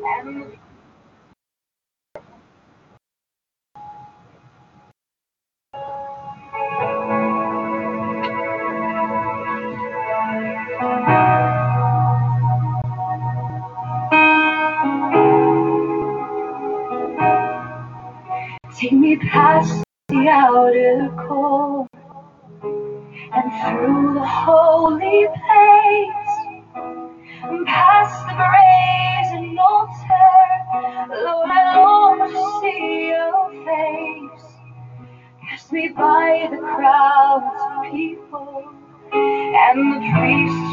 Take me past the outer court and through the holy by the crowds of people and the priests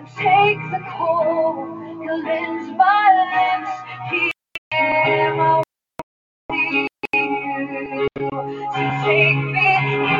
and take the cold, cleanse my lips. Here am I you. So take me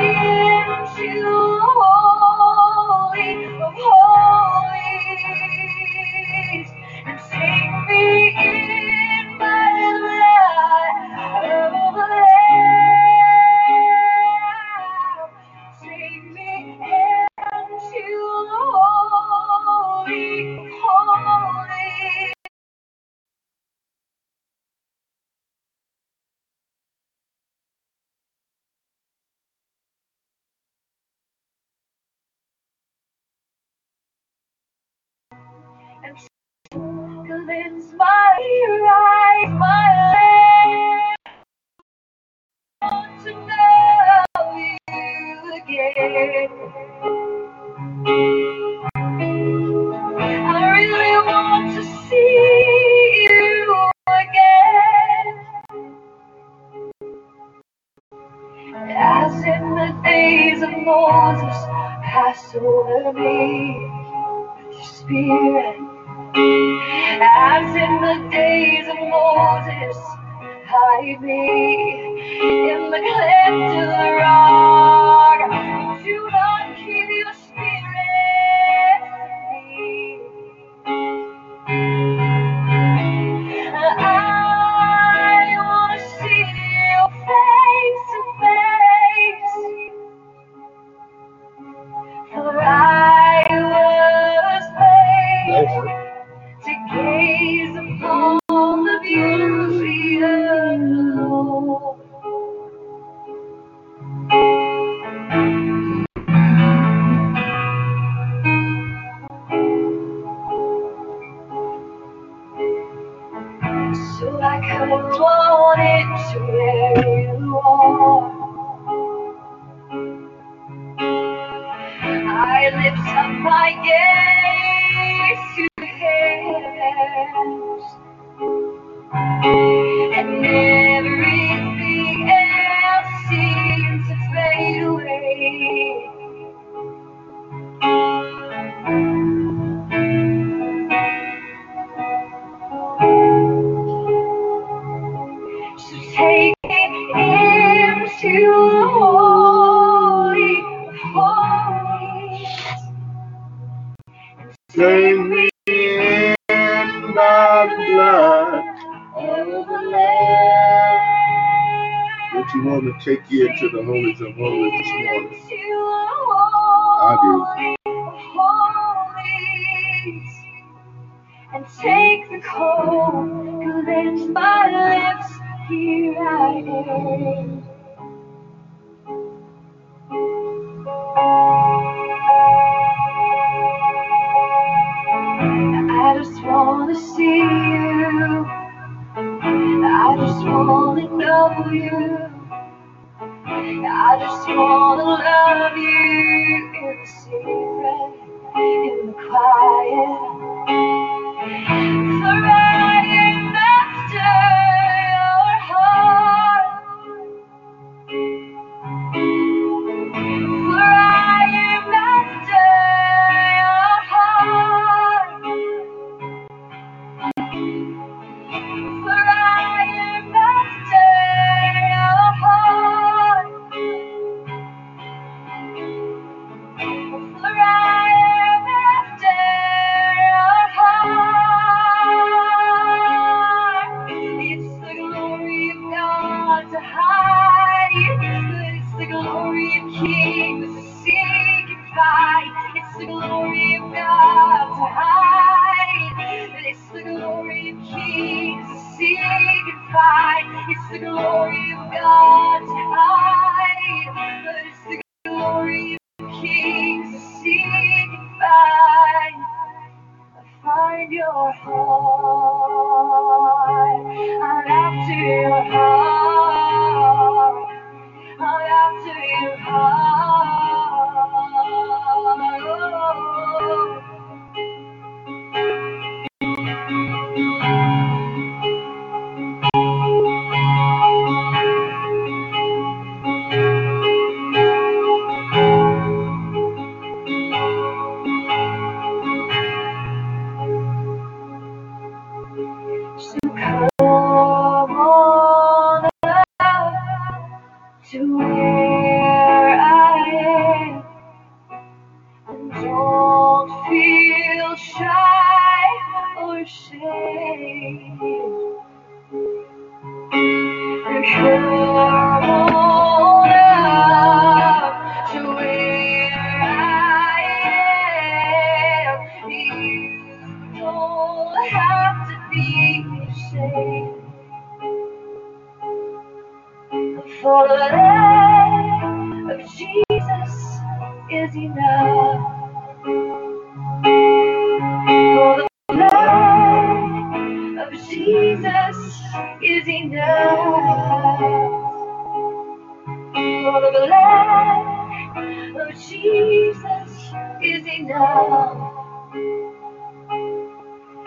For the love of Jesus is enough. For the love of Jesus is enough. For the love of Jesus is enough.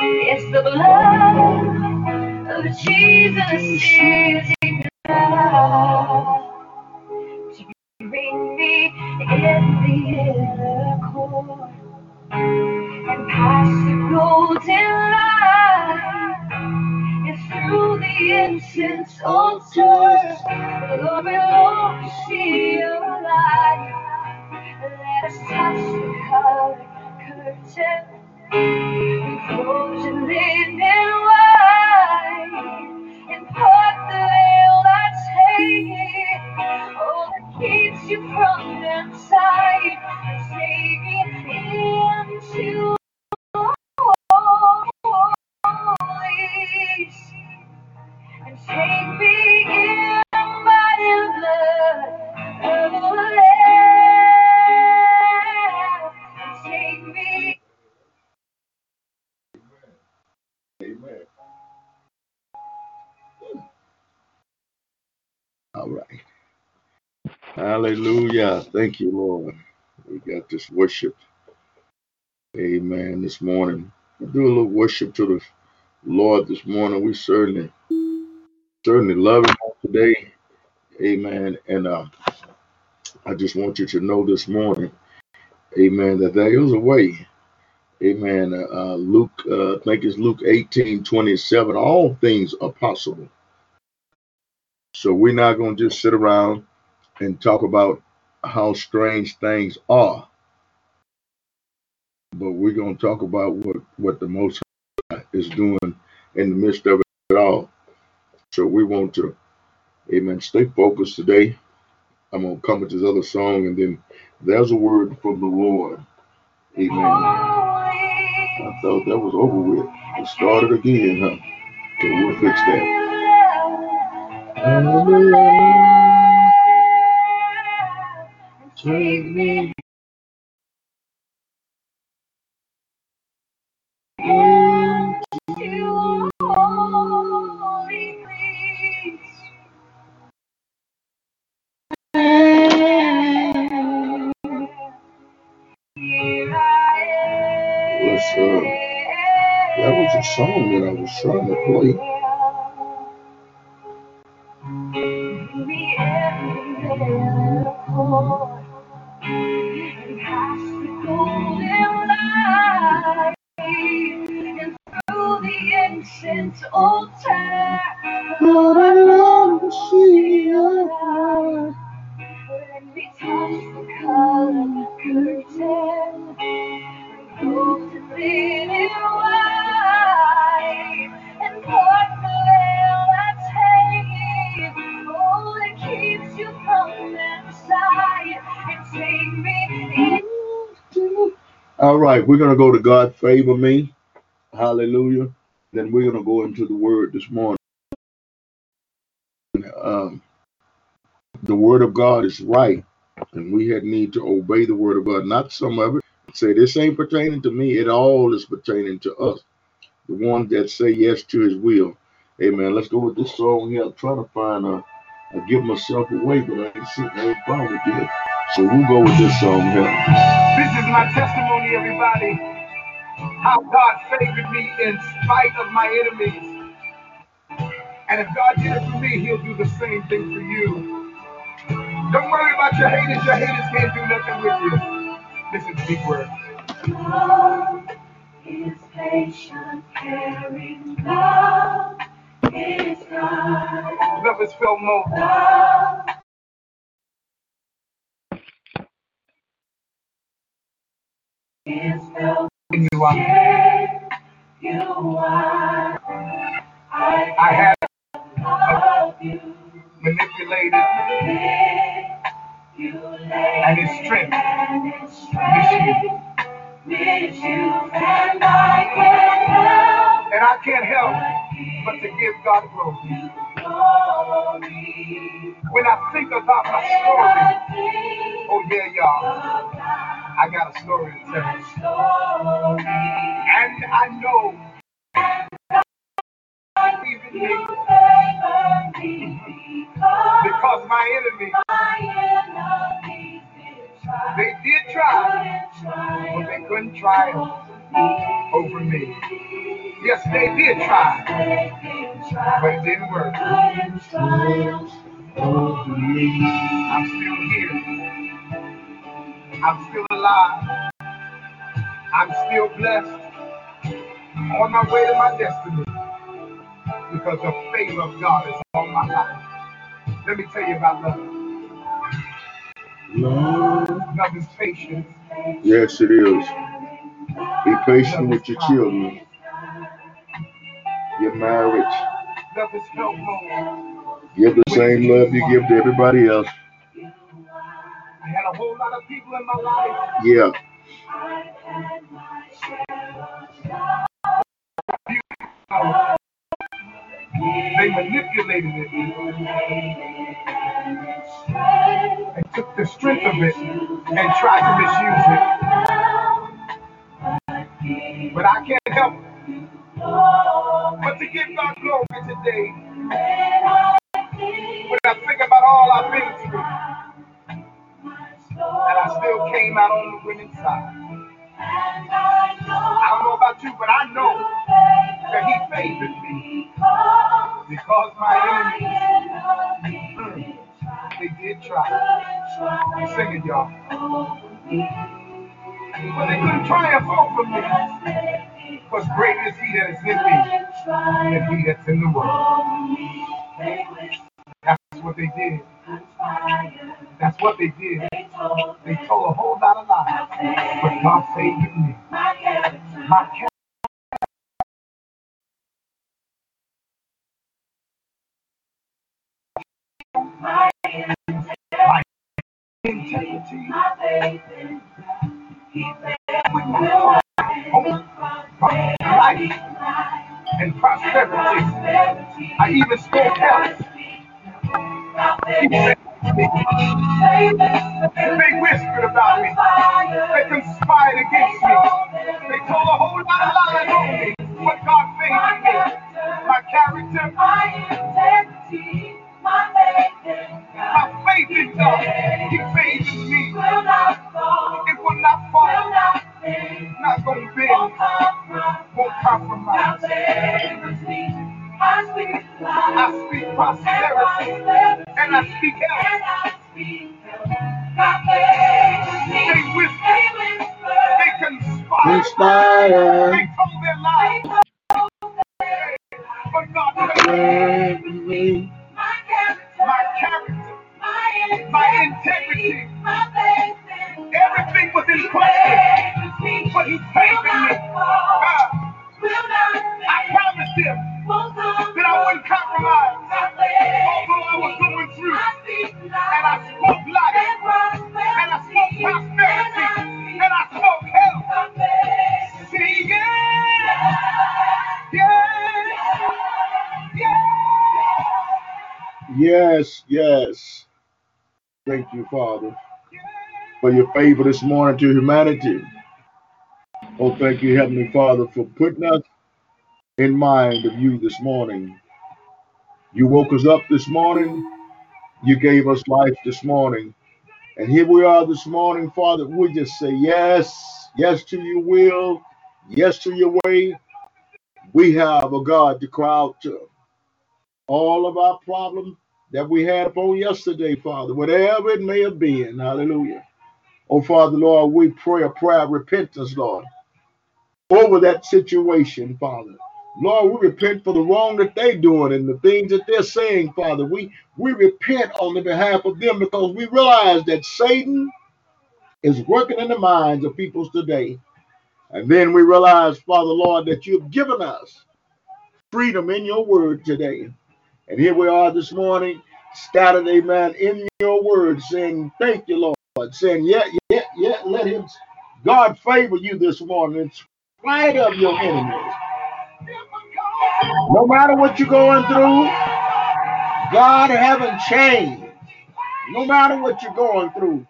Yes, the blood of Jesus is Thank you, Lord. We got this worship. Amen. This morning. We do a little worship to the Lord this morning. We certainly, certainly love him today. Amen. And uh, I just want you to know this morning, amen, that there is a way. Amen. Uh, uh, Luke, uh, I think it's Luke 18 27. All things are possible. So we're not going to just sit around and talk about how strange things are, but we're going to talk about what, what the Most High is doing in the midst of it all. So we want to, amen, stay focused today. I'm going to come with this other song, and then there's a word from the Lord. Amen. I thought that was over with. It started again, huh? So we'll fix that. Take me into a holy place. Here I am. That was a song that I was trying to play. Right, we're going to go to God Favor Me. Hallelujah. Then we're going to go into the word this morning. Um, the word of God is right, and we had need to obey the word of God, not some of it. Say, this ain't pertaining to me, it all is pertaining to us, the ones that say yes to his will. Amen. Let's go with this song here. I'm trying to find a, I give myself away, but I ain't sitting there found it. So we'll go with this song here. This is my testimony, everybody. How God favored me in spite of my enemies. And if God did it for me, He'll do the same thing for you. Don't worry about your haters. Your haters can't do nothing with you. Listen to these words. love is patient, caring. Love is kind. Love is felt more. Love You you. I have manipulated and its strength misused. strength and I can't help but to give God glory. glory. When I think about my story, oh yeah, y'all, I got a story to tell. And I know because my enemies, they did try, but they couldn't try over me. Yes, they did try, but it didn't work. I'm still here. I'm still alive. I'm still blessed. On my way to my destiny. because the favor of God is on my life. Let me tell you about love. Love, Love is patience. Yes, it is. Be patient with your children, your marriage. Love is helpful. Give the same love you give to everybody else. I had a whole lot of people in my life. Yeah. They manipulated it and took the strength of it and tried to misuse it. But I can't help but to give God glory today. When I think about all I've been through, still came out on the winning side. I don't know about you, but I know that He favored me because my enemies, mm, they did try. Sing it, y'all. But they couldn't triumph over me. Because great is He that is in me than He that's in the world. That's what they did. That's what they did. They told a whole lot of lies. But God favored me. My character. My integrity. Life and prosperity. I even spoke health. He. They whispered about me. They conspired against me. They told a whole lot of lies on me. But God favored me. My character, conspire, favor this morning to humanity. Oh, thank you, Heavenly Father, for putting us in mind of you this morning. You woke us up this morning. You gave us life this morning. And here we are this morning, Father. We just say yes, yes to your will, yes to your way. We have a God to cry out to. All of our problems that we had upon yesterday, Father, whatever it may have been, hallelujah. Oh, Father, Lord, we pray a prayer of repentance, Lord, over that situation, Father. Lord, we repent for the wrong that they're doing and the things that they're saying, Father. We we repent on the behalf of them because we realize that Satan is working in the minds of peoples today. And then we realize, Father Lord, that you've given us freedom in your word today. And here we are this morning, scattered, amen, in your word, saying, Thank you, Lord. Saying, Yeah, yeah, yeah, let him God favor you this morning in spite of your enemies. No matter what you're going through, God haven't changed. No matter what you're going through,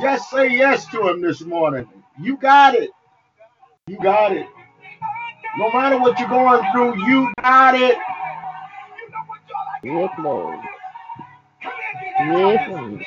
just say yes to him this morning. You got it. You got it. No matter what you're going through, you got it. Yes, Lord. Yes, Lord.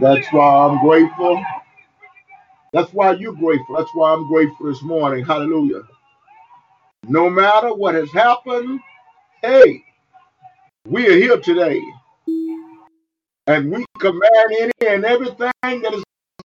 That's why I'm grateful. That's why you're grateful. That's why I'm grateful this morning. Hallelujah. No matter what has happened, hey, we are here today. And we command any and everything that is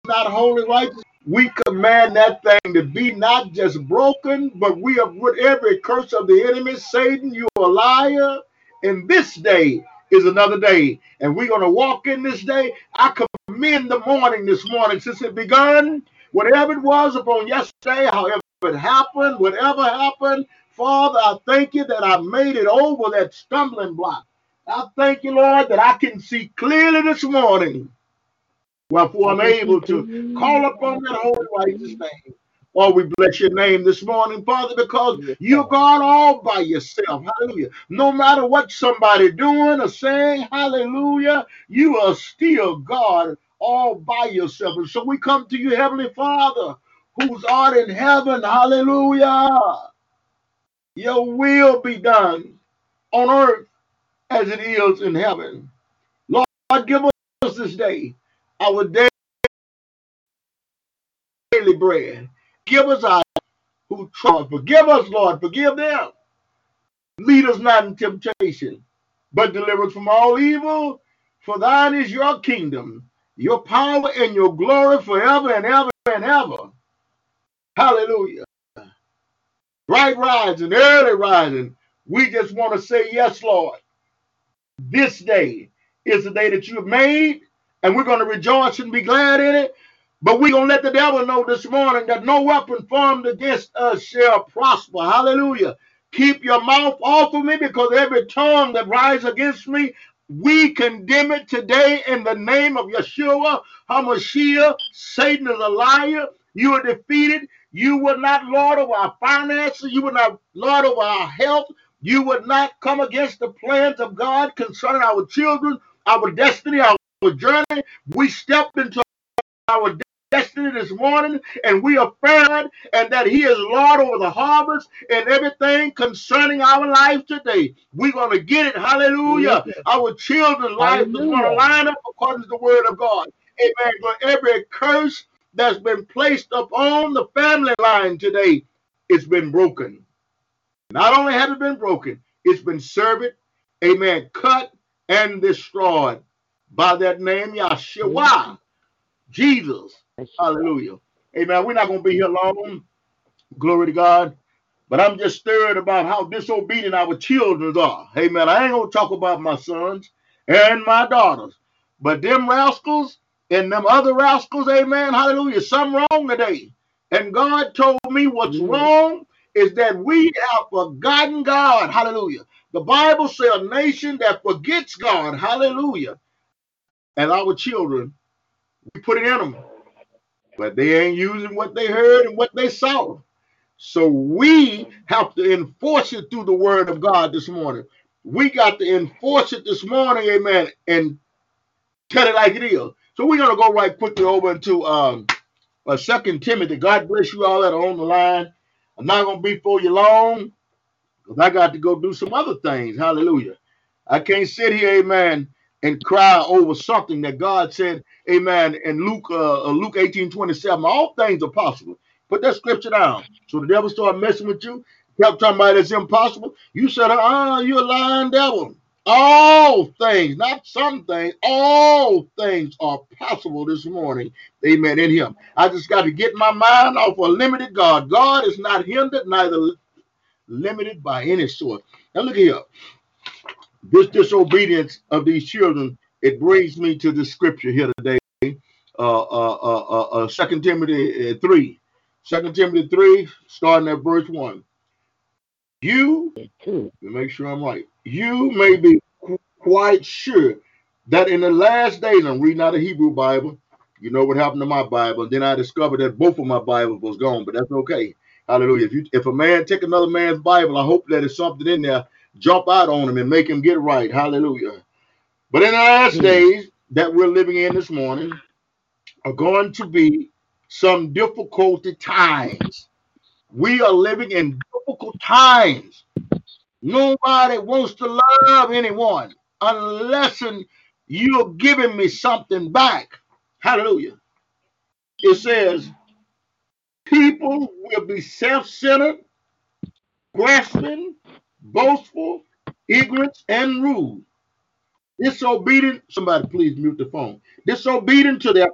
not holy righteous. We command that thing to be not just broken, but we have uproot every curse of the enemy. Satan, you a liar. And this day is another day. And we're going to walk in this day. I commend the morning this morning since it begun. Whatever it was upon yesterday, however it happened, whatever happened, Father, I thank you that I made it over that stumbling block. I thank you, Lord, that I can see clearly this morning. Wherefore I'm able to call upon that holy righteous name. Oh, we bless your name this morning, Father, because you're God all by yourself. Hallelujah. No matter what somebody doing or saying, hallelujah, you are still God all by yourself. And so we come to you, Heavenly Father, who's art in heaven. Hallelujah. Your will be done on earth as it is in heaven. Lord, give us this day our daily bread. Give us our who try. Forgive us, Lord. Forgive them. Lead us not in temptation, but deliver us from all evil. For thine is your kingdom, your power, and your glory forever and ever and ever. Hallelujah. Bright rising, early rising. We just want to say, Yes, Lord. This day is the day that you have made, and we're going to rejoice and be glad in it. But we're going to let the devil know this morning that no weapon formed against us shall prosper. Hallelujah. Keep your mouth off of me because every tongue that rises against me, we condemn it today in the name of Yeshua HaMashiach. Satan is a liar. You are defeated. You were not Lord of our finances. You were not Lord of our health. You would not come against the plans of God concerning our children, our destiny, our journey. We stepped into our destiny this morning and we affirmed and that he is Lord over the harvest and everything concerning our life today. We're going to get it. Hallelujah. Yes. Our children's lives is going to line up according to the word of God. Amen. For every curse that's been placed upon the family line today, it's been broken. Not only has it been broken, it's been served, amen, cut and destroyed by that name, Yahshua, Jesus. Hallelujah. Amen. We're not going to be here long. Glory to God. But I'm just stirred about how disobedient our children are. Amen. I ain't going to talk about my sons and my daughters. But them rascals and them other rascals, amen, hallelujah, some wrong today. And God told me what's mm. wrong is that we have forgotten God. Hallelujah. The Bible says a nation that forgets God. Hallelujah. And our children, we put it in them. But they ain't using what they heard and what they saw. So we have to enforce it through the word of God this morning. We got to enforce it this morning, amen, and tell it like it is. So we're to go right quickly over into um, uh, Second Timothy. God bless you all that are on the line. I'm not to be for you long because I got to go do some other things. Hallelujah. I can't sit here, amen, and cry over something that God said, amen, in Luke uh, uh Luke 18, 27. All things are possible. Put that scripture down. So the devil started messing with you, kept talking about it's impossible. You said, ah, you're a lying devil. All things, not some things, all things are possible this morning. Amen. In him. I just got to get my mind off a limited God. God is not hindered, neither limited by any sort. Now look here. This disobedience of these children, it brings me to the scripture here today. Uh, uh, uh, uh, uh 2 Timothy uh, 3. 2 Timothy 3, starting at verse 1. You, make sure I'm right, you may be quite sure that in the last days, I'm reading out a Hebrew Bible. You know what happened to my Bible. and Then I discovered that both of my Bibles was gone, but that's okay. Hallelujah. If you if a man take another man's Bible, I hope that there's something in there, jump out on him and make him get right. Hallelujah. But in the last mm. days that we're living in this morning are going to be some difficulty times. We are living in difficult times. Nobody wants to love anyone unless you're giving me something back. Hallelujah. It says, people will be self-centered, grasping, boastful, ignorant, and rude, disobedient. Somebody, please mute the phone. Disobedient to their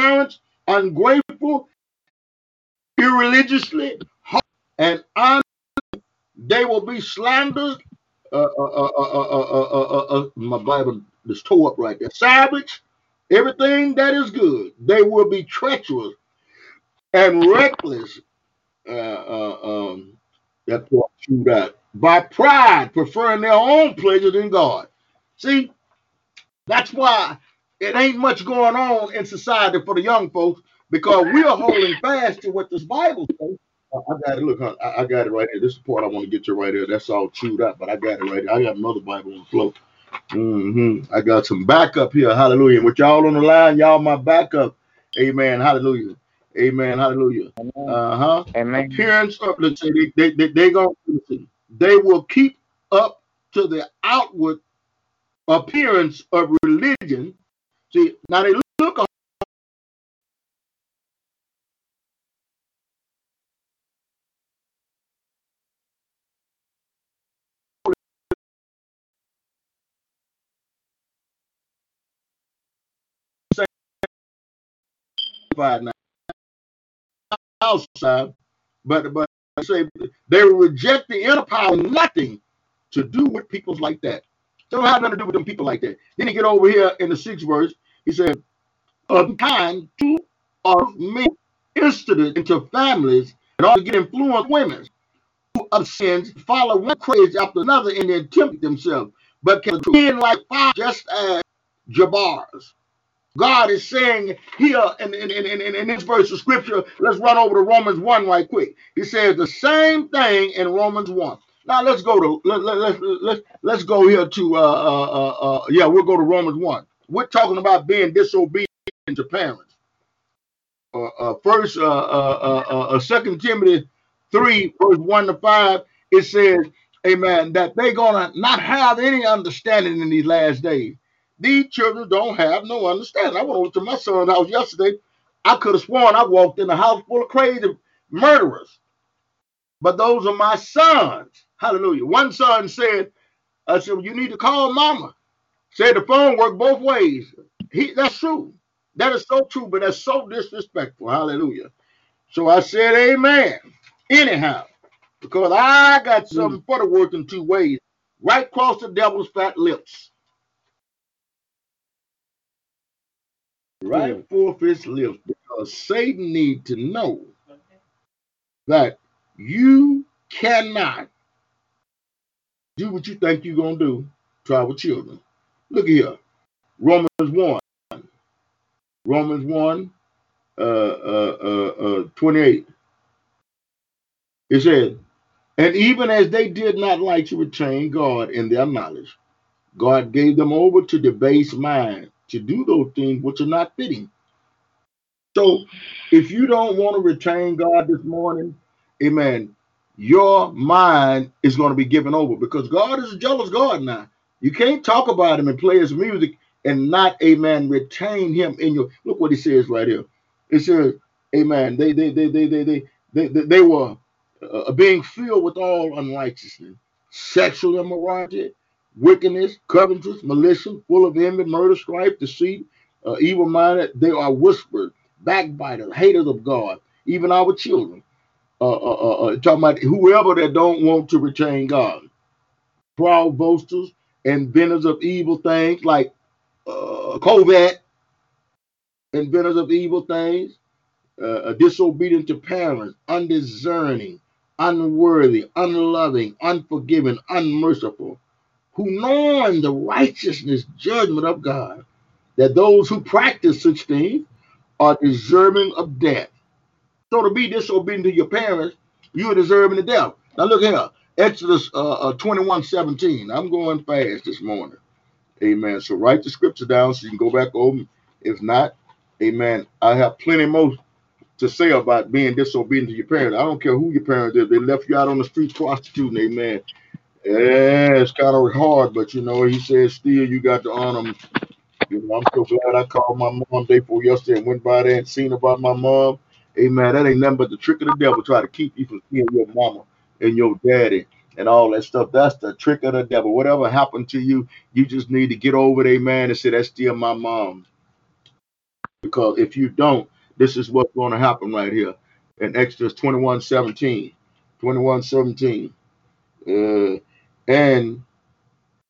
parents, ungrateful, irreligiously, and honest. They will be slandered. My Bible is tore up right there. Savage, everything that is good. They will be treacherous and reckless. Uh, uh, um, that's what you got. By pride, preferring their own pleasure than God. See, that's why it ain't much going on in society for the young folks because we are holding fast to what this Bible says. I got it. Look, I I got it right here. This is the part I want to get to right here. That's all chewed up, but I got it right here. I got another Bible on the floor. hmm I got some backup here. Hallelujah. With y'all on the line, y'all my backup. Amen. Hallelujah. Amen. Hallelujah. Uh huh. Amen. Appearance of let's say they they they, going they will keep up to the outward appearance of religion. See, now they look sanctified now outside, uh, but but I say they reject the inner power, nothing to do with people like that. Don't have nothing to do with them people like that. Then he get over here in the sixth verse. He said, "Of kind two of men instigated into families and all to get influence women who of sins follow one craze after another and then tempt themselves, but can end like fire just as Jabars." God is saying here in, in, in, in, this verse of scripture, let's run over to Romans 1 right quick. He says the same thing in Romans 1. Now let's go to let, let, let, let, let's go here to uh, uh uh uh yeah, we'll go to Romans 1. We're talking about being disobedient to parents. Uh, uh first uh uh, uh second Timothy 3, verse 1 to 5, it says, Amen, that they're gonna not have any understanding in these last days. These children don't have no understanding. I went over to my son's house yesterday. I could have sworn I walked in a house full of crazy murderers. But those are my sons. Hallelujah. One son said, I said, you need to call mama. Said the phone worked both ways. He that's true. That is so true, but that's so disrespectful. Hallelujah. So I said, Amen. Anyhow, because I got hmm. something for the work in two ways. Right across the devil's fat lips. Right forth his lips because Satan need to know that you cannot do what you think you're gonna do to our children. Look here, Romans one, Romans one, uh, uh, uh, uh, 28. It said, and even as they did not like to retain God in their knowledge, God gave them over to the base mind to do those things which are not fitting. So if you don't want to retain God this morning, amen, your mind is going to be given over because God is a jealous God now. You can't talk about him and play his music and not, amen, retain him in your look what he says right here. It says, Amen. They they they they they they they, they, were uh, being filled with all unrighteousness, sexual immorality, wickedness, covetous, malicious, full of envy, murder, strife, deceit, uh, evil minded. They are whispered, backbiters, haters of God, even our children. Uh, uh, uh, uh, talking about whoever that don't want to retain God, proud boasters, inventors of evil things like uh, covert, inventors of evil things, uh, disobedient to parents, undiscerning, unworthy, unloving, unforgiving, unmerciful who knowing the righteousness judgment of God, that those who practice such things are deserving of death. So to be disobedient to your parents, you are deserving of death. Now look here, Exodus uh, uh, 21, 17. I'm going fast this morning. Amen. So write the scripture down so you can go back over. If not, amen. I have plenty more to say about being disobedient to your parents. I don't care who your parents is. They left you out on the street prostituting, amen. Yeah, it's kind of hard, but you know, he says still you got to honor them You know, I'm so glad I called my mom day before yesterday and went by there and seen about my mom. Amen. That ain't nothing but the trick of the devil try to keep you from seeing your mama and your daddy and all that stuff. That's the trick of the devil. Whatever happened to you, you just need to get over it, amen, and say, That's still my mom. Because if you don't, this is what's going to happen right here in Exodus 21 17. 21 17. Uh, and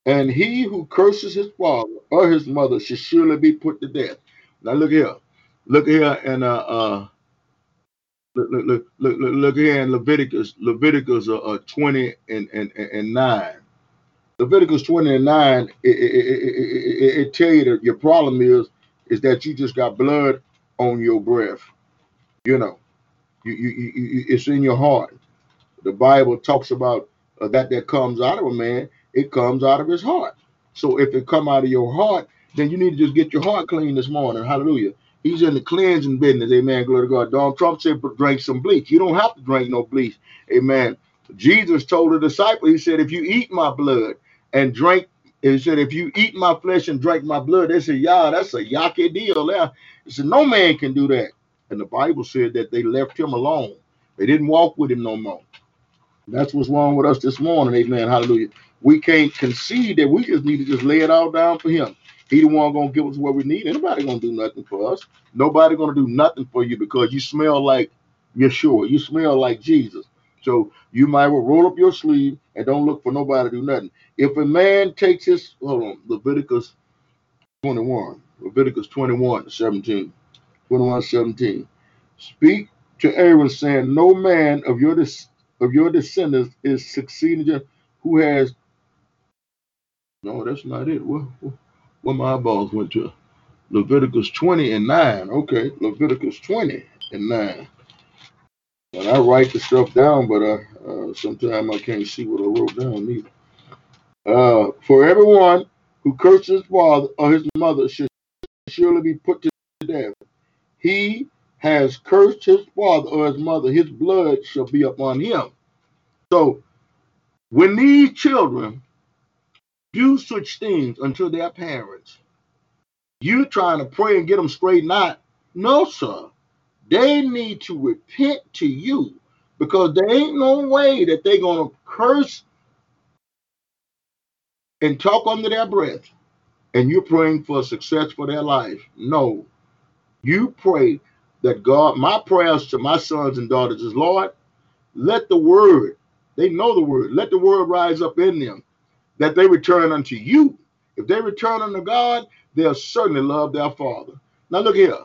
and he who curses his father or his mother should surely be put to death. Now look here. Look here and uh uh look look look look, look, here in Leviticus, Leviticus uh, uh 20 and, and, and 9. Leviticus 20 and 9, it, it, it, it, it tell you that your problem is is that you just got blood on your breath. You know, you, you, you, you it's in your heart. The Bible talks about uh, that that comes out of a man, it comes out of his heart. So if it come out of your heart, then you need to just get your heart clean this morning. Hallelujah. He's in the cleansing business. Amen. Glory to God. Donald Trump said, drink some bleach. You don't have to drink no bleach. Amen. Jesus told the disciple, he said, if you eat my blood and drink, he said, if you eat my flesh and drink my blood, they said, yeah, that's a yucky deal there. He said, no man can do that. And the Bible said that they left him alone. They didn't walk with him no more. That's what's wrong with us this morning. Amen. Hallelujah. We can't concede that we just need to just lay it all down for him. He the one gonna give us what we need. Anybody gonna do nothing for us. Nobody gonna do nothing for you because you smell like Yeshua. You smell like Jesus. So you might well roll up your sleeve and don't look for nobody to do nothing. If a man takes his hold on, Leviticus 21, Leviticus 21 17, 21 17. Speak to Aaron, saying, No man of your des- of your descendants is succeeding who has no, that's not it. What, my eyeballs went to? Leviticus 20 and 9. Okay, Leviticus 20 and 9. And I write the stuff down, but uh sometimes I can't see what I wrote down either. Uh, for everyone who curses his father or his mother should surely be put to death. He has cursed his father or his mother, his blood shall be upon him. So when these children do such things unto their parents, you trying to pray and get them straightened out? No, sir. They need to repent to you because there ain't no way that they're going to curse and talk under their breath and you're praying for success for their life. No. You pray that God, my prayers to my sons and daughters is, Lord, let the word, they know the word, let the word rise up in them that they return unto you. If they return unto God, they'll certainly love their father. Now look here.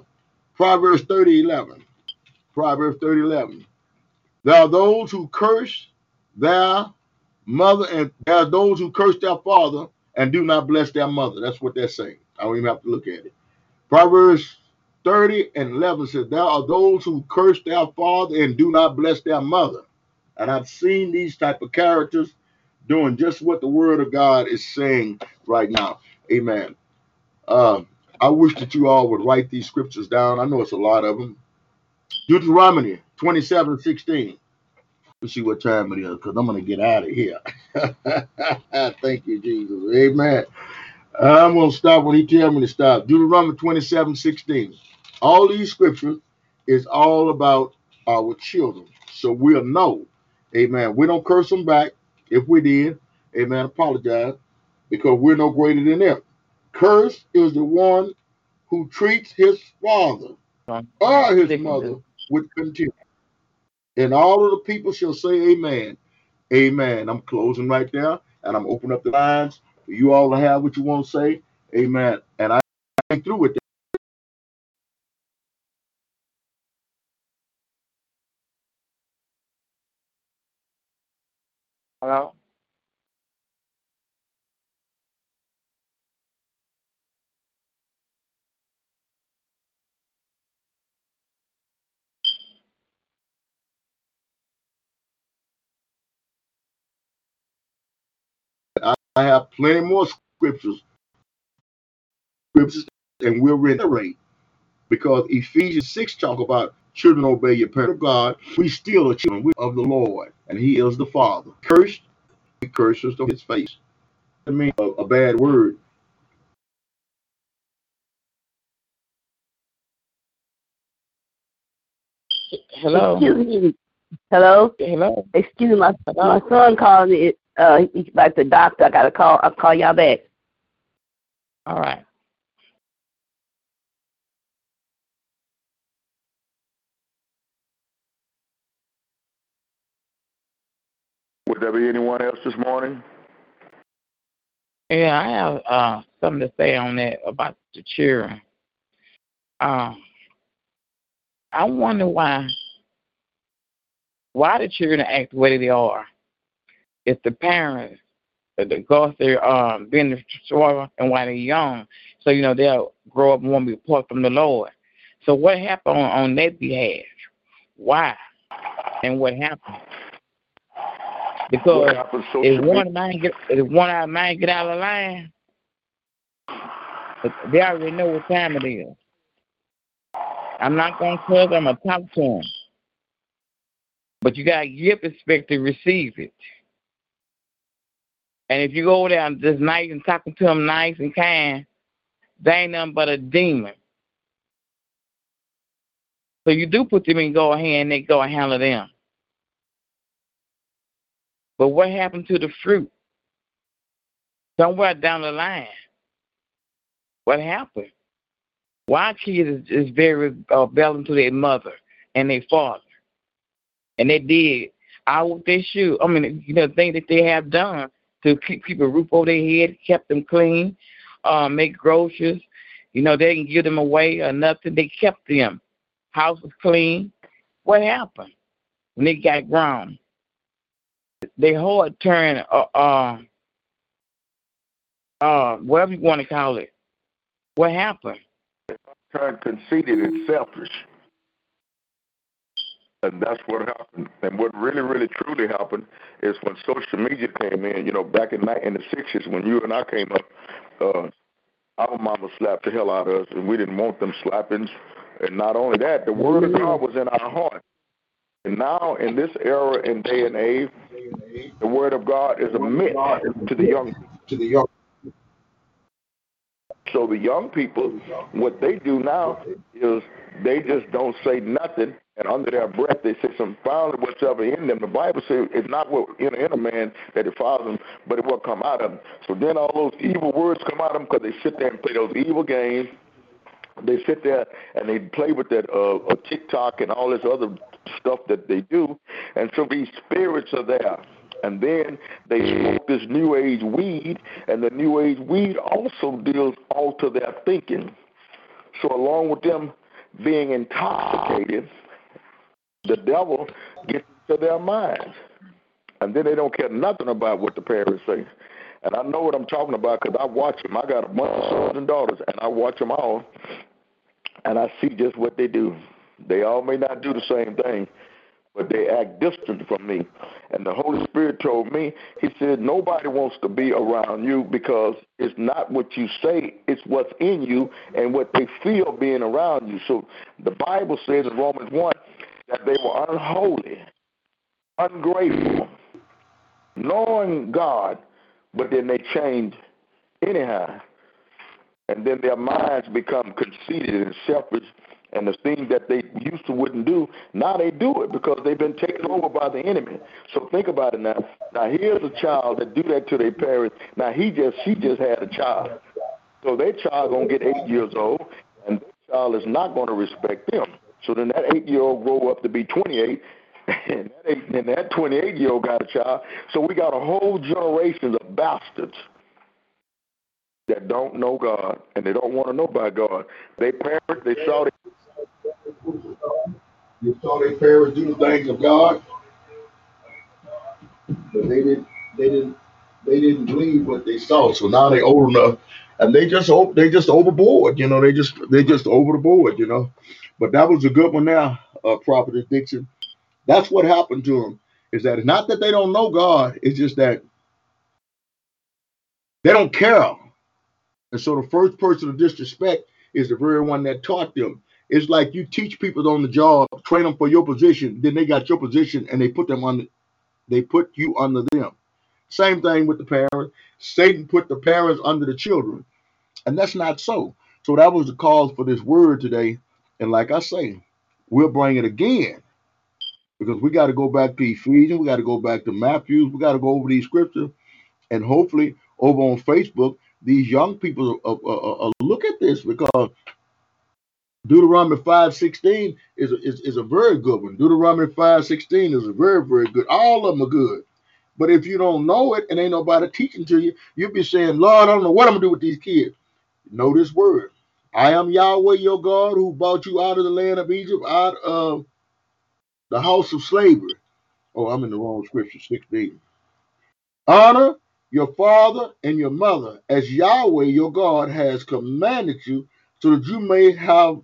Proverbs 30, 11. Proverbs 30, 11. There are those who curse their mother, and there are those who curse their father and do not bless their mother. That's what they're saying. I don't even have to look at it. Proverbs 30 and 11 says, There are those who curse their father and do not bless their mother. And I've seen these type of characters doing just what the word of God is saying right now. Amen. Um, I wish that you all would write these scriptures down. I know it's a lot of them. Deuteronomy 27 16. Let's see what time it is because I'm going to get out of here. Thank you, Jesus. Amen. I'm going to stop when he tells me to stop. Deuteronomy 27 16. All these scriptures is all about our children. So we'll know. Amen. We don't curse them back. If we did, amen, apologize because we're no greater than them. Curse is the one who treats his father or his mother with contempt. And all of the people shall say, Amen. Amen. I'm closing right there and I'm opening up the lines for you all to have what you want to say. Amen. And I am through with that. I have plenty more scriptures, scriptures, and we'll reiterate because Ephesians 6 talk about children obey your parent of God. We still are children of the Lord, and He is the Father. Cursed, He curses on His face. I mean, a, a bad word. Hello. Hello. Hello. Excuse my Hello? my son called me. Uh, he's about the doctor. I gotta call. I'll call y'all back. All right. Would there be anyone else this morning? Yeah, I have uh, something to say on that about the children. Um, I wonder why why the children act the way they are. If the parents, because they're um, being the destroyed and while they're young, so you know they'll grow up and want to be apart from the Lord. So what happened on, on that behalf? Why? And what happened? Because What if one man get if one out of man get out of line, they already know what time it is. I'm not gonna cuss. I'm gonna talk to them, but you gotta give respect to receive it. And if you go over there and just nice and talking to them nice and kind, they ain't nothing but a demon. So you do put them in go ahead and they go and handle them. But what happened to the fruit? Somewhere down the line. What happened? Why kids is, is very uh, to their mother and their father. And they did what they should. I mean, you know, the thing that they have done to keep, keep a roof over their head, kept them clean, uh, make groceries. You know, they didn't give them away or nothing. They kept them. House was clean. What happened when they got grown? They heart turned, uh, uh, uh, whatever you want to call it. What happened? turned conceited and selfish. And that's what happened. And what really, really, truly happened is when social media came in, you know, back in, in the 60s when you and I came up, uh, our mama slapped the hell out of us, and we didn't want them slappings. And not only that, the word of God was in our heart. And now, in this era and day and age, the word of God is a myth to the young to the young. So the young people, what they do now is they just don't say nothing, and under their breath they say some finally whatever in them. The Bible says it's not what in, in a man that defiles him, but it will come out of him. So then all those evil words come out of them because they sit there and play those evil games. They sit there and they play with that uh, uh, TikTok and all this other stuff that they do, and so these spirits are there. And then they smoke this new age weed, and the new age weed also deals alter their thinking. So along with them being intoxicated, the devil gets into their minds, and then they don't care nothing about what the parents say. And I know what I'm talking about because I watch them. I got a bunch of sons and daughters, and I watch them all, and I see just what they do. They all may not do the same thing, but they act distant from me. And the Holy Spirit told me, He said, nobody wants to be around you because it's not what you say, it's what's in you and what they feel being around you. So the Bible says in Romans 1 that they were unholy, ungrateful, knowing God, but then they change anyhow. And then their minds become conceited and selfish and the things that they used to wouldn't do, now they do it because they've been taken over by the enemy. So think about it now. Now here's a child that do that to their parents. Now he just she just had a child. So their child gonna get eight years old and their child is not gonna respect them. So then that eight year old grow up to be twenty eight and that eight, and that twenty eight year old got a child. So we got a whole generation of bastards that don't know God and they don't want to know about God. They parents, they saw their They saw their parents do the things of God, but they didn't. They didn't. They didn't believe what they saw. So now they're old enough, and they just they just overboard. You know, they just they just over the board. You know, but that was a good one now, uh, Prophet Dixon. That's what happened to them. Is that it's not that they don't know God? It's just that they don't care. And so the first person to disrespect is the very one that taught them. It's like you teach people on the job, train them for your position, then they got your position and they put them on they put you under them. Same thing with the parents. Satan put the parents under the children. And that's not so. So that was the cause for this word today. And like I say, we'll bring it again because we got to go back to Ephesians, we got to go back to Matthew, we got to go over these scriptures, and hopefully over on Facebook, these young people uh, uh, uh, uh look at this because Deuteronomy 5.16 is a, is, is a very good one. Deuteronomy 5.16 is a very, very good. All of them are good. But if you don't know it and ain't nobody teaching to you, you'll be saying, Lord, I don't know what I'm to do with these kids. Know this word. I am Yahweh your God who brought you out of the land of Egypt, out of the house of slavery. Oh, I'm in the wrong scripture, 16. Honor your father and your mother as Yahweh your God has commanded you so that you may have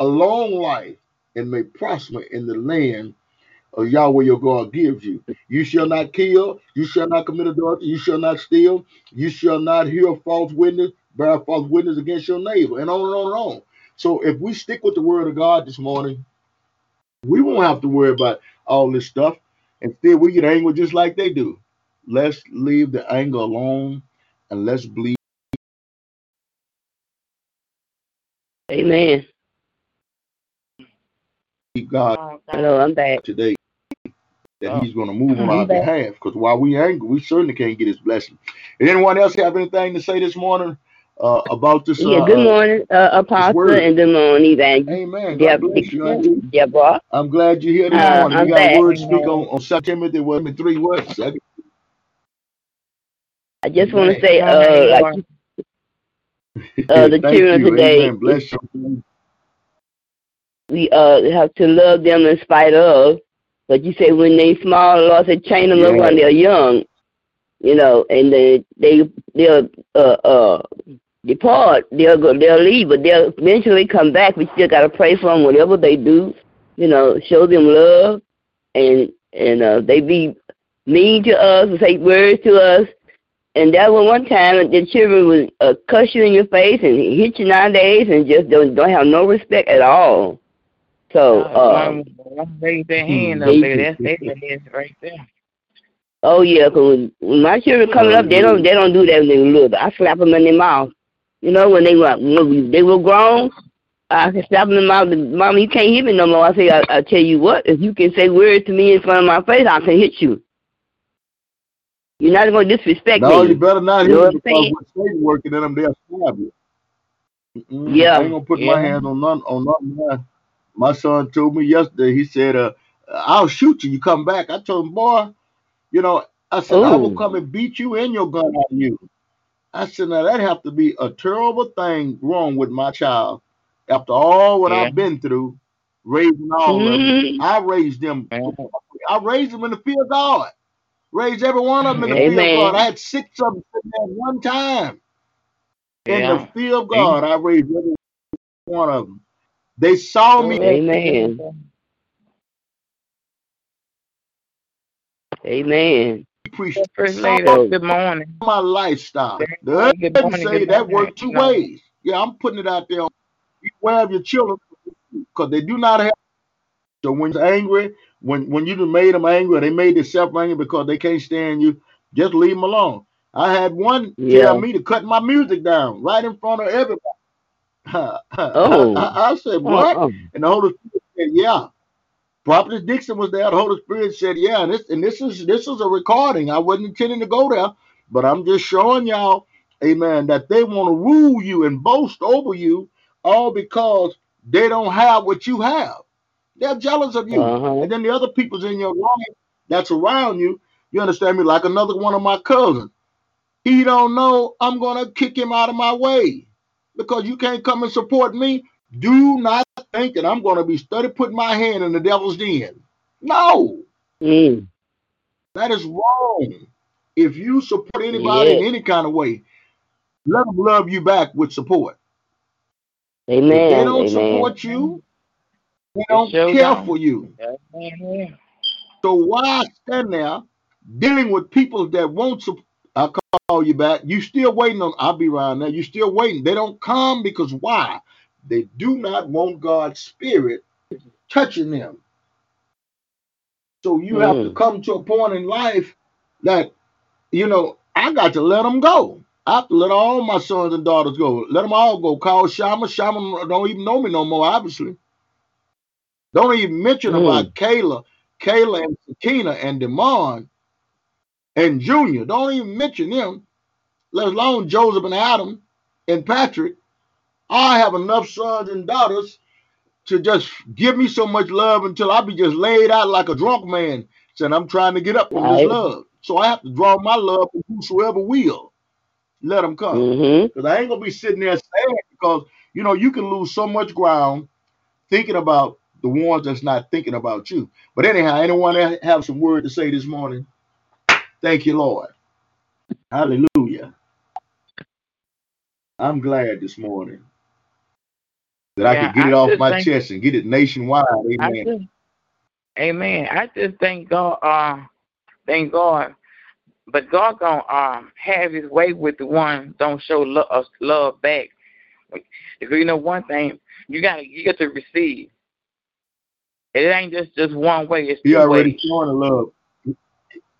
a long life and may prosper in the land of Yahweh your God gives you. You shall not kill, you shall not commit adultery, you shall not steal, you shall not hear false witness, bear false witness against your neighbor, and on and on and on. So if we stick with the word of God this morning, we won't have to worry about all this stuff. Instead, we get angry just like they do. Let's leave the anger alone and let's believe. Amen. Oh, God Hello, I'm back. today that Oh. he's going to move on I'm our back. behalf. Because while we angry, we certainly can't get his blessing. Did anyone else have anything to say this morning uh, about this? Yeah, uh, good morning, uh, Apostle, and good morning, Evangelist. Amen. Deb- God bless you, Auntie. Deborah. I'm glad you're here this Uh, morning. I'm You got back. a word to speak on, on 2 Timothy 1 and 3 what? Second. I just want Amen. to say, Come on, uh, like uh, the Thank children you. today, Amen. Bless you. we uh have to love them in spite of. But you say when they small, the Lord said train them up Yeah. when they're young, you know, and they they they'll uh uh depart, they'll go, they'll leave, but they'll eventually come back. We still gotta pray for them, whatever they do, you know, show them love, and and uh they be mean to us, and say words to us. And that was one time the children would uh, cuss you in your face and hit you nowadays, and just don't don't have no respect at all. So, uh, one raise their hand Hmm. up there. That's their right there. oh yeah, 'cause when, my children coming up, they don't they don't do that when they little. I slap them in their mouth. You know, when they were when they were grown, I can slap them in the mouth. Mama, you can't hit me no more. I say, I, I tell you what, if you can say words to me in front of my face, I can hit you. You're not going to disrespect No, me. No, you better not You know hear what I'm because saying? when Satan working in them, they'll stab you. Mm-mm. Yeah. I ain't gonna put my Yeah. hands on none on nothing. My son told me yesterday. He said, "Uh, I'll shoot you. You come back." I told him, "Boy, you know," I said, "I will come and beat you and your gun on you." I said, "Now that have to be a terrible thing wrong with my child after all what Yeah. I've been through, raising all of them. Mm-hmm. I raised them. I raised them in the fear of God. Raised every one of them in the fear of God. I had six of them sitting there at one time in the fear of God. I raised every one of them. They saw me. Amen. Amen. Preach First lady, good morning. my lifestyle. Good The good morning, say good that worked two know. ways. Yeah, I'm putting it out there. Beware of your children because they do not have. So when you're angry, when when you made them angry, they made themselves angry because they can't stand you, just leave them alone. I had one Yeah. tell me to cut my music down right in front of everybody. Oh. I, I, I said, oh, what? Uh-uh. And the Holy Spirit said, yeah. Prophet Dixon was there. The Holy Spirit said, yeah. And this and this is this is a recording. I wasn't intending to go there, but I'm just showing y'all, amen, that they want to rule you and boast over you, all because they don't have what you have. They're jealous of you. Uh-huh. And then the other people's in your life that's around you, you understand me? Like another one of my cousins. He don't know I'm gonna kick him out of my way because you can't come and support me. Do not think that I'm gonna be study putting my hand in the devil's den. No, Mm. that is wrong. If you support anybody in any kind of way, let them love you back with support. Amen. If they don't Amen. support you, they don't sure care don't. for you. Amen. So why stand there dealing with people that won't support? I call you back. You still waiting on? I'll be around there. You still waiting? They don't come because why? They do not want God's spirit touching them. So you have to Mm. come to a point in life that you know I got to let them go. I have to let all my sons and daughters go. Let them all go. Call Shama. Shama don't even know me no more. Obviously, don't even mention Mm. about Kayla. Kayla and Sakina and Demond and Junior. Don't even mention them, let alone Joseph and Adam and Patrick. I have enough sons and daughters to just give me so much love until I be just laid out like a drunk man, saying I'm trying to get up from this love. So I have to draw my love from whosoever will. Let them come. Mm-hmm. Because I ain't gonna be sitting there sad because you know you can lose so much ground thinking about the ones that's not thinking about you. But anyhow, anyone that have some word to say this morning? Thank you, Lord. Hallelujah. I'm glad this morning that I Yeah, could get it off my chest and get it nationwide. I Amen. just, amen. I just thank God. Uh, thank God. But God gonna um have His way with the one don't show love, us love back. If you know one thing, you got to you got to receive. It ain't just just one way. It's He two already ways. showing the love.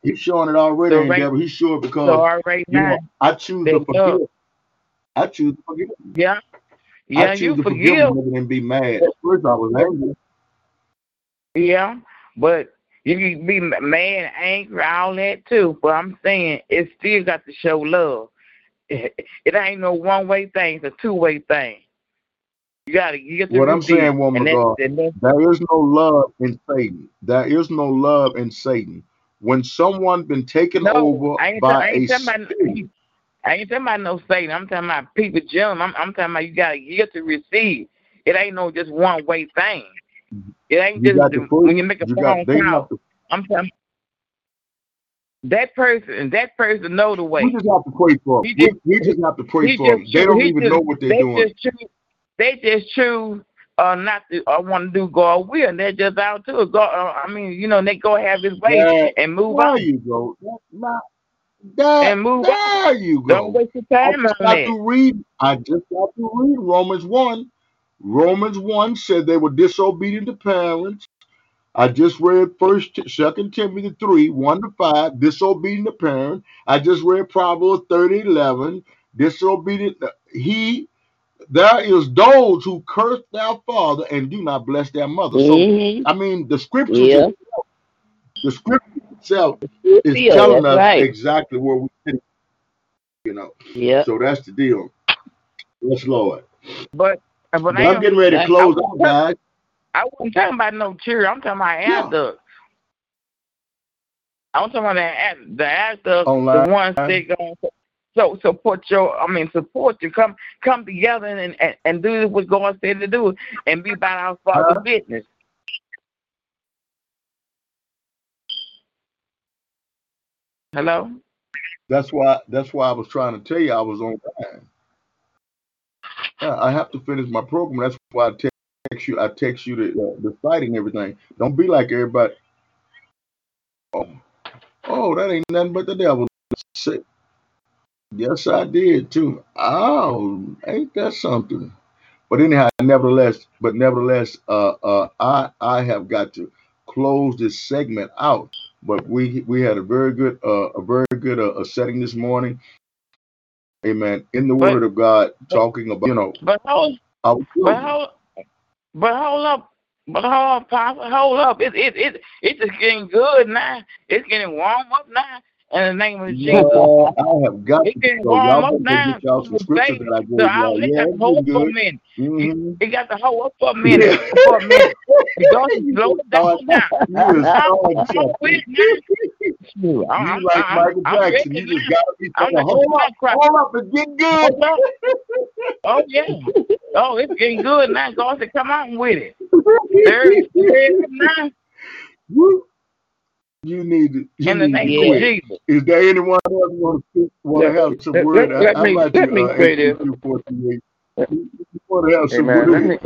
He's showing it already, So right- Deborah. He's sure because So already you know I choose to forgive. love. I choose to forgive. yeah, I yeah, choose you to forgive forgive. than be mad. At first, I was angry. Yeah, but you can be mad, angry, all that too. But I'm saying it still got to show love. It, it ain't no one way thing; it's a two way thing. You gotta, you get to What I'm saying, woman and God, There is no love in Satan. There is no love in Satan. When someone been taken no, over I by I a spirit, I ain't talking about no Satan. I'm talking about people, Jim. I'm, I'm talking about you gotta, you get to receive. It ain't no just one way thing. It ain't you just got when you make a You phone call. I'm talking. That person, that person know the way. We just have to pray for. He Them. We, just- we just have to pray for them. They don't even just- know what they're they doing. Just choose, they just choose uh, not to uh, want to do God will, and they're just out to it. God, uh, I mean, you know, they go have His way There, and move there on you go. There, there, and move on. there you go. Don't waste your I time just on got that. to read. I just got to read Romans one. Romans one said they were disobedient to parents. I just read First, Second Timothy three, one to five, disobedient to parents. I just read Proverbs thirty, eleven, disobedient. He there is those who curse their father and do not bless their mother. So Mm-hmm. I mean, the scriptures, Yeah. the scripture itself is Yeah, telling us right. exactly where we, sit, you know. Yeah. So that's the deal. Yes, Lord. But uh, but But I I'm getting ready to close I, out, guys. I wasn't talking about no church. I'm talking about Yeah. air. I'm talking about the air, the air Online. the ones that going so support your. I mean, support you. Come come together and and, and do what God said to do, and be about our Father's Huh? business. Hello. That's why. That's why I was trying to tell you I was on time. Yeah, I have to finish my program. That's why I text you. I text you the the site and everything. Don't be like everybody. Oh, oh, that ain't nothing but the devil. Yes, I did too. Oh, ain't that something? But anyhow, nevertheless, but nevertheless, uh, uh, I I have got to close this segment out. But we we had a very good uh, a very good uh, a setting this morning. Amen. In the But- Word of God, talking about you know But hold, but hold, but hold up. But hold up, Papa, hold up. It it it it's just getting good now. It's getting warm up now. In the name of Jesus. Well, I have got to getting so warm up now. get y'all some scriptures that I gave So y'all. it Yeah, got to hold up for a minute. Mhm. It got to hold up for a minute. For a minute. Got to slow it down now. I'm, I'm with it now. You I'm, I'm, like I'm, Michael I'm Jackson. ready You just now. gotta be I'm saying, like, hold up, crap. hold up, it's getting good. Oh yeah. Oh, it's getting good now. God said, come on with it. There is there now. You need to you in the need to name of quit. Jesus. Is there anyone else want to want to have some let- word? let- let I, me- like let to me uh, say this. You want to have some Amen. Let me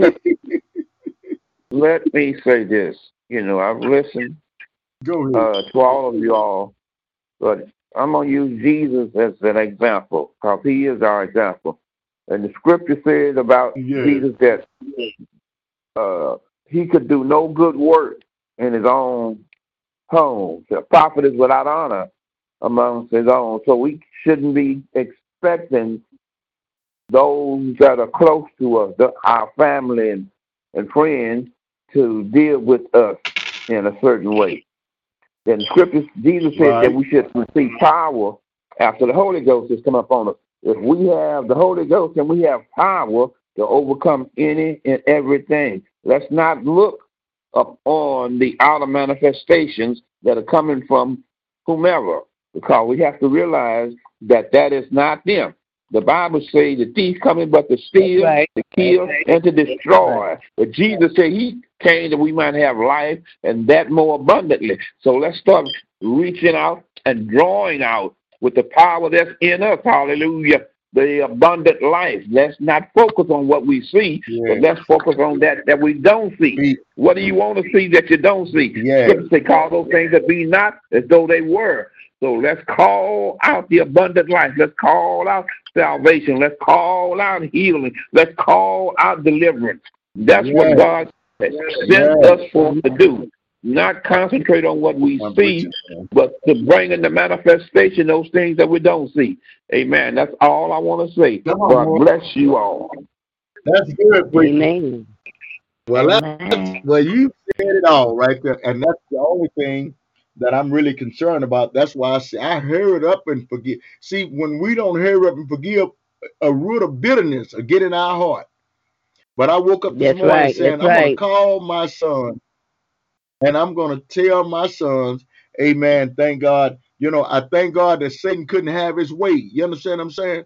let, me say this. You know, I've listened uh, to all of y'all, but I'm gonna use Jesus as an example because he is our example. And the scripture says about Yeah. Jesus that uh, he could do no good work in his own home. The prophet is without honor amongst his own. So we shouldn't be expecting those that are close to us, the, our family and, and friends, to deal with us in a certain way. In the scriptures, Jesus said Right. that we should receive power after the Holy Ghost has come upon us. If we have the Holy Ghost and we have power to overcome any and everything, let's not look upon the outer manifestations that are coming from whomever, because we have to realize that that is not them. The Bible says the thief coming but to steal, right. to kill, and to destroy. But Jesus said he came that we might have life and that more abundantly. So let's start reaching out and drawing out with the power that's in us. Hallelujah. The abundant life. Let's not focus on what we see, but let's focus on that that we don't see. What do you want to see that you don't see? Yeah. Say, call those things that be not as though they were. So let's call out the abundant life. Let's call out salvation. Let's call out healing. Let's call out deliverance. That's what God has sent us for to do. Not concentrate on what we see, but to bring in the manifestation those things that we don't see. Amen. That's all I want to say. On, God boy. bless you all. That's good, preacher. Amen. Well, that's, well, you said it all right there, and that's the only thing that I'm really concerned about. That's why I say I hurry up and forgive. See, when we don't hurry up and forgive, a root of bitterness will get in our heart. But I woke up this That's morning right, saying that's I'm going to call my son, and I'm going to tell my sons, Amen. Thank God. You know, I thank God that Satan couldn't have his way. You understand what I'm saying?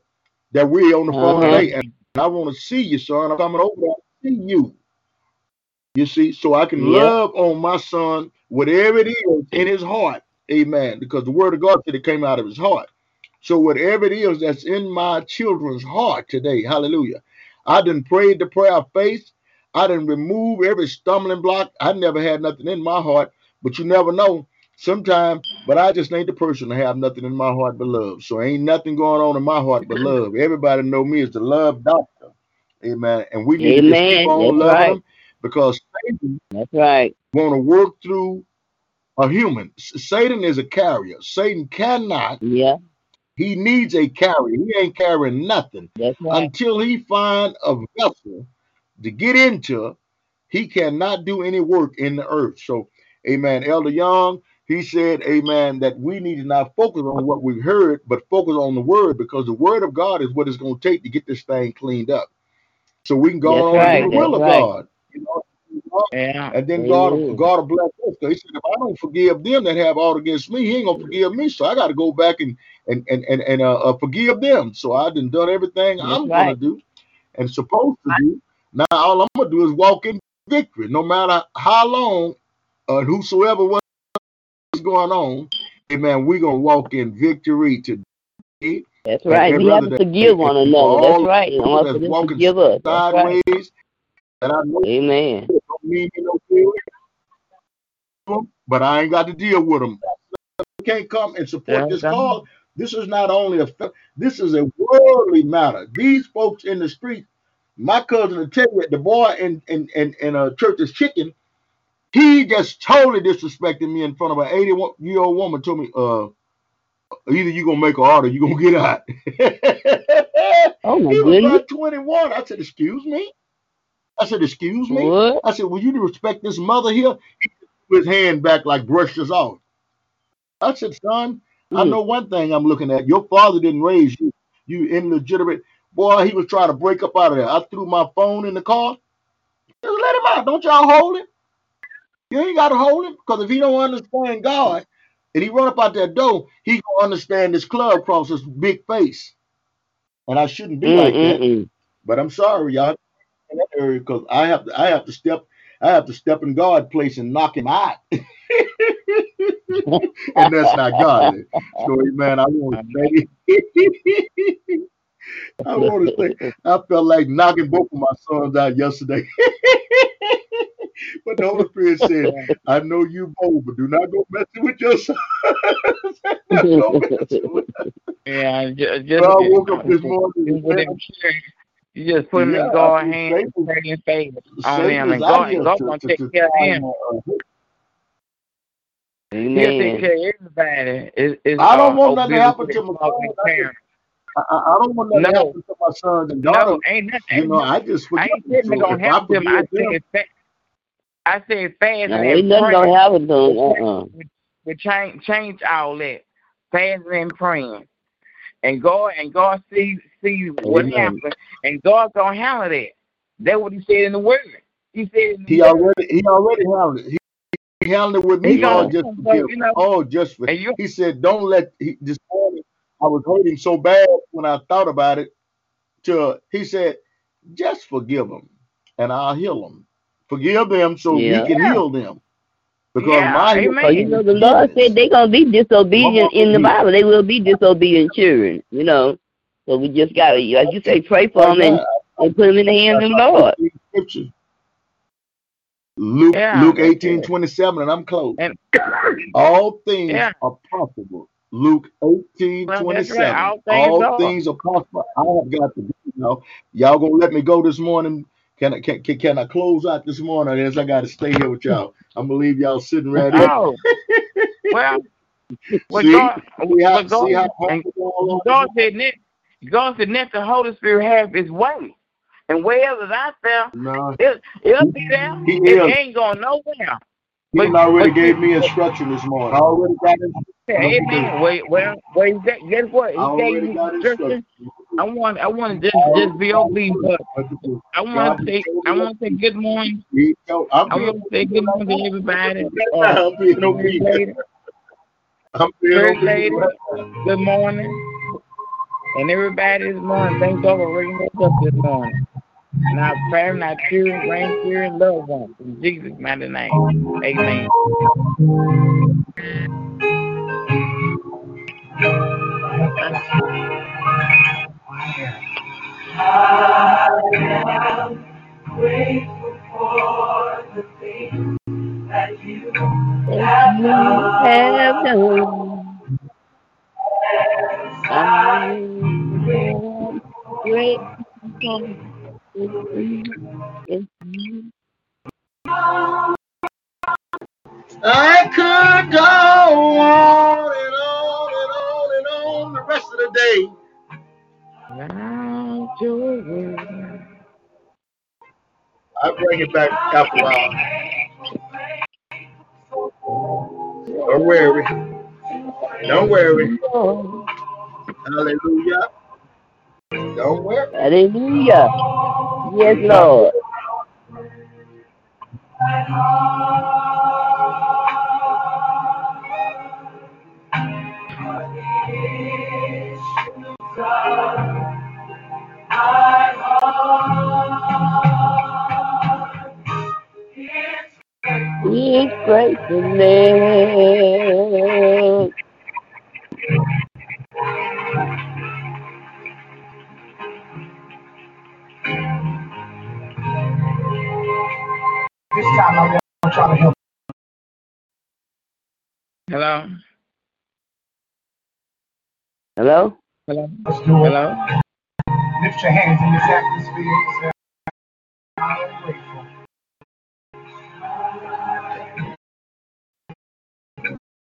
That we are on the phone Uh-huh. today, and I want to see you, son. I'm coming over to see you. You see, so I can Yep. love on my son, whatever it is in his heart. Amen. Because the word of God said it came out of his heart. So whatever it is that's in my children's heart today, hallelujah. I done prayed the prayer of faith. I didn't remove every stumbling block. I never had nothing in my heart, but you never know. sometimes, but I just ain't the person to have nothing in my heart but love. So ain't nothing going on in my heart but love. Everybody know me as the love doctor. Amen. And we need to Amen. keep on That's loving right. because Satan That's right. want to work through a human. Satan is a carrier. Satan cannot. Yeah. He needs a carrier. He ain't carrying nothing right. until he find a vessel to get into. He cannot do any work in the earth. So, Amen. Elder Young, he said, Amen, that we need to not focus on what we heard, but focus on the word because the word of God is what it's going to take to get this thing cleaned up. So we can go That's on right, the will of right. God. You know, Yeah. and then God. God will bless us. He said, if I don't forgive them that have aught against me, He ain't gonna forgive me. So I got to go back and and and and, and uh, uh, forgive them. So I done done everything That's I'm gonna do and supposed to do. Now all I'm gonna do is walk in victory, no matter how long or whosoever what's going on. Amen. We're gonna walk in victory today. That's right. We have to forgive one another. That's right. In people order for that's them to forgive us. That's right. and I know Amen. don't mean me no good, but I ain't got to deal with them. can't come and support this come cause. This is not only a this is a worldly matter. These folks in the street, my cousin will tell you, the boy in in in, in a church's chicken, he just totally disrespected me in front of an 81 year old woman. Told me, uh, either you gonna make an order, or you gonna get out. Oh my he was about 21. I said, excuse me. I said, excuse me. What? I said, will you respect this mother here? He threw his hand back like brushed us off. I said, son, I Mm. know one thing I'm looking at. Your father didn't raise you. You illegitimate boy. He was trying to break up out of there. I threw my phone in the car. Just let him out. Don't y'all hold him. You ain't got to hold him because if he don't understand God and he run up out that door, he gonna understand this club across his big face. And I shouldn't be Mm, like mm, that. mm. But I'm sorry, y'all, in that area because I have to. I have to step. I have to step in God's place and knock him out. and that's not God. So, man, I want to say, I want to say, I felt like knocking both of my sons out yesterday. but the Holy Spirit said, I know you both, but do not go messing with your son. Not go messing with Yeah, ju- just, so I woke up this morning. you and put said, them here. You just put them Yeah, in I God's mean, hands Satan- and pray and faith on Satan them, is and out God, here and God to, gonna take care of him. He'll take care of everybody. It, it's I don't uh, want nothing to happen to to their my father son. and I, parents. I, I I don't want nothing to No. happen to my sons and daughters. No, ain't nothing. You know. I just I forgive ain't them. saying it's So gonna I happen to him. I forgive them, said fa- I said fast No, and ain't nothing pray gonna happen to him. Uh-uh. to change change all that, fasting and praying, and God and God see see what Amen. happened, and God gonna handle that. That's what He said in the Word. He said He Word. already he already handled it. He, he handled it with me. Oh, gonna just so forgive. you know, Oh, just for and you he said, don't let he, this morning I was hurting so bad when I thought about it. To he said, just forgive them, and I'll heal them. Forgive them so Yeah. he can yeah heal them. Because yeah my healing Because you know the Lord said they're gonna be disobedient in the Hallelujah. Bible. They will be disobedient children, you know. So we just gotta, like you say, pray for them and, and put them in the hands of the Lord. put. Luke Yeah, Luke that's 18, 27, and I'm close. And All things yeah, are possible. Luke 18, well that's right. 27. All things All are. things are possible. I have got to go now. Y'all gonna let me go this morning? Can I can, can, can I close out this morning? Or else I gotta stay here with y'all. I'm gonna leave y'all sitting right here. Oh well, see? God, See how God, see how and humble y'all are? God said, "Let God said, let the Holy Spirit have His way, and wherever that's there, No, it, it'll be there. he It is. ain't going nowhere. He But done already but see, gave me instruction this morning. I already got instruction. What to do. Amen. Wait, well, wait. That, guess what? I gave already you got instructions. instruction. I want, I want to I just, just be got obedient. But instruction. What to do. I want to say, I want to say good morning. I'm I being want to say good morning to everybody. Uh, now, I'm being first I'm being first obedient lady, right now. good morning, and everybody this morning. Thank God for waking us up this morning. And our family, our children, grandchildren, loved ones. In Jesus' mighty name. Amen. I am Grateful for the things that you have done. done. I'm grateful I could go on and on and on and on the rest of the day. I bring it back after a while. Don't worry. Don't worry. Hallelujah. Don't worry. Hallelujah. Yes, Lord. His gratefulness. Hello? Let's do it. Hello? Lift your hands in this atmosphere and say, I'm grateful.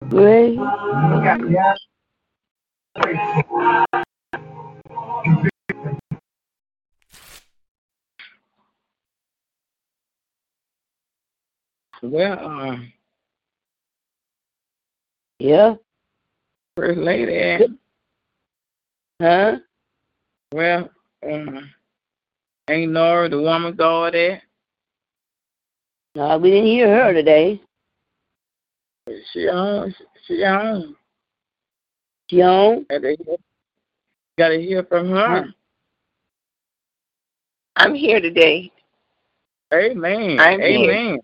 Great. Look at me. I'm grateful. Well, uh, Yeah. First Lady, Huh? well, uh, ain't Nora the woman God there? No, we didn't hear her today. She on, she on. She on? Gotta hear, gotta hear from her. I'm here today. Amen. I'm here. Amen.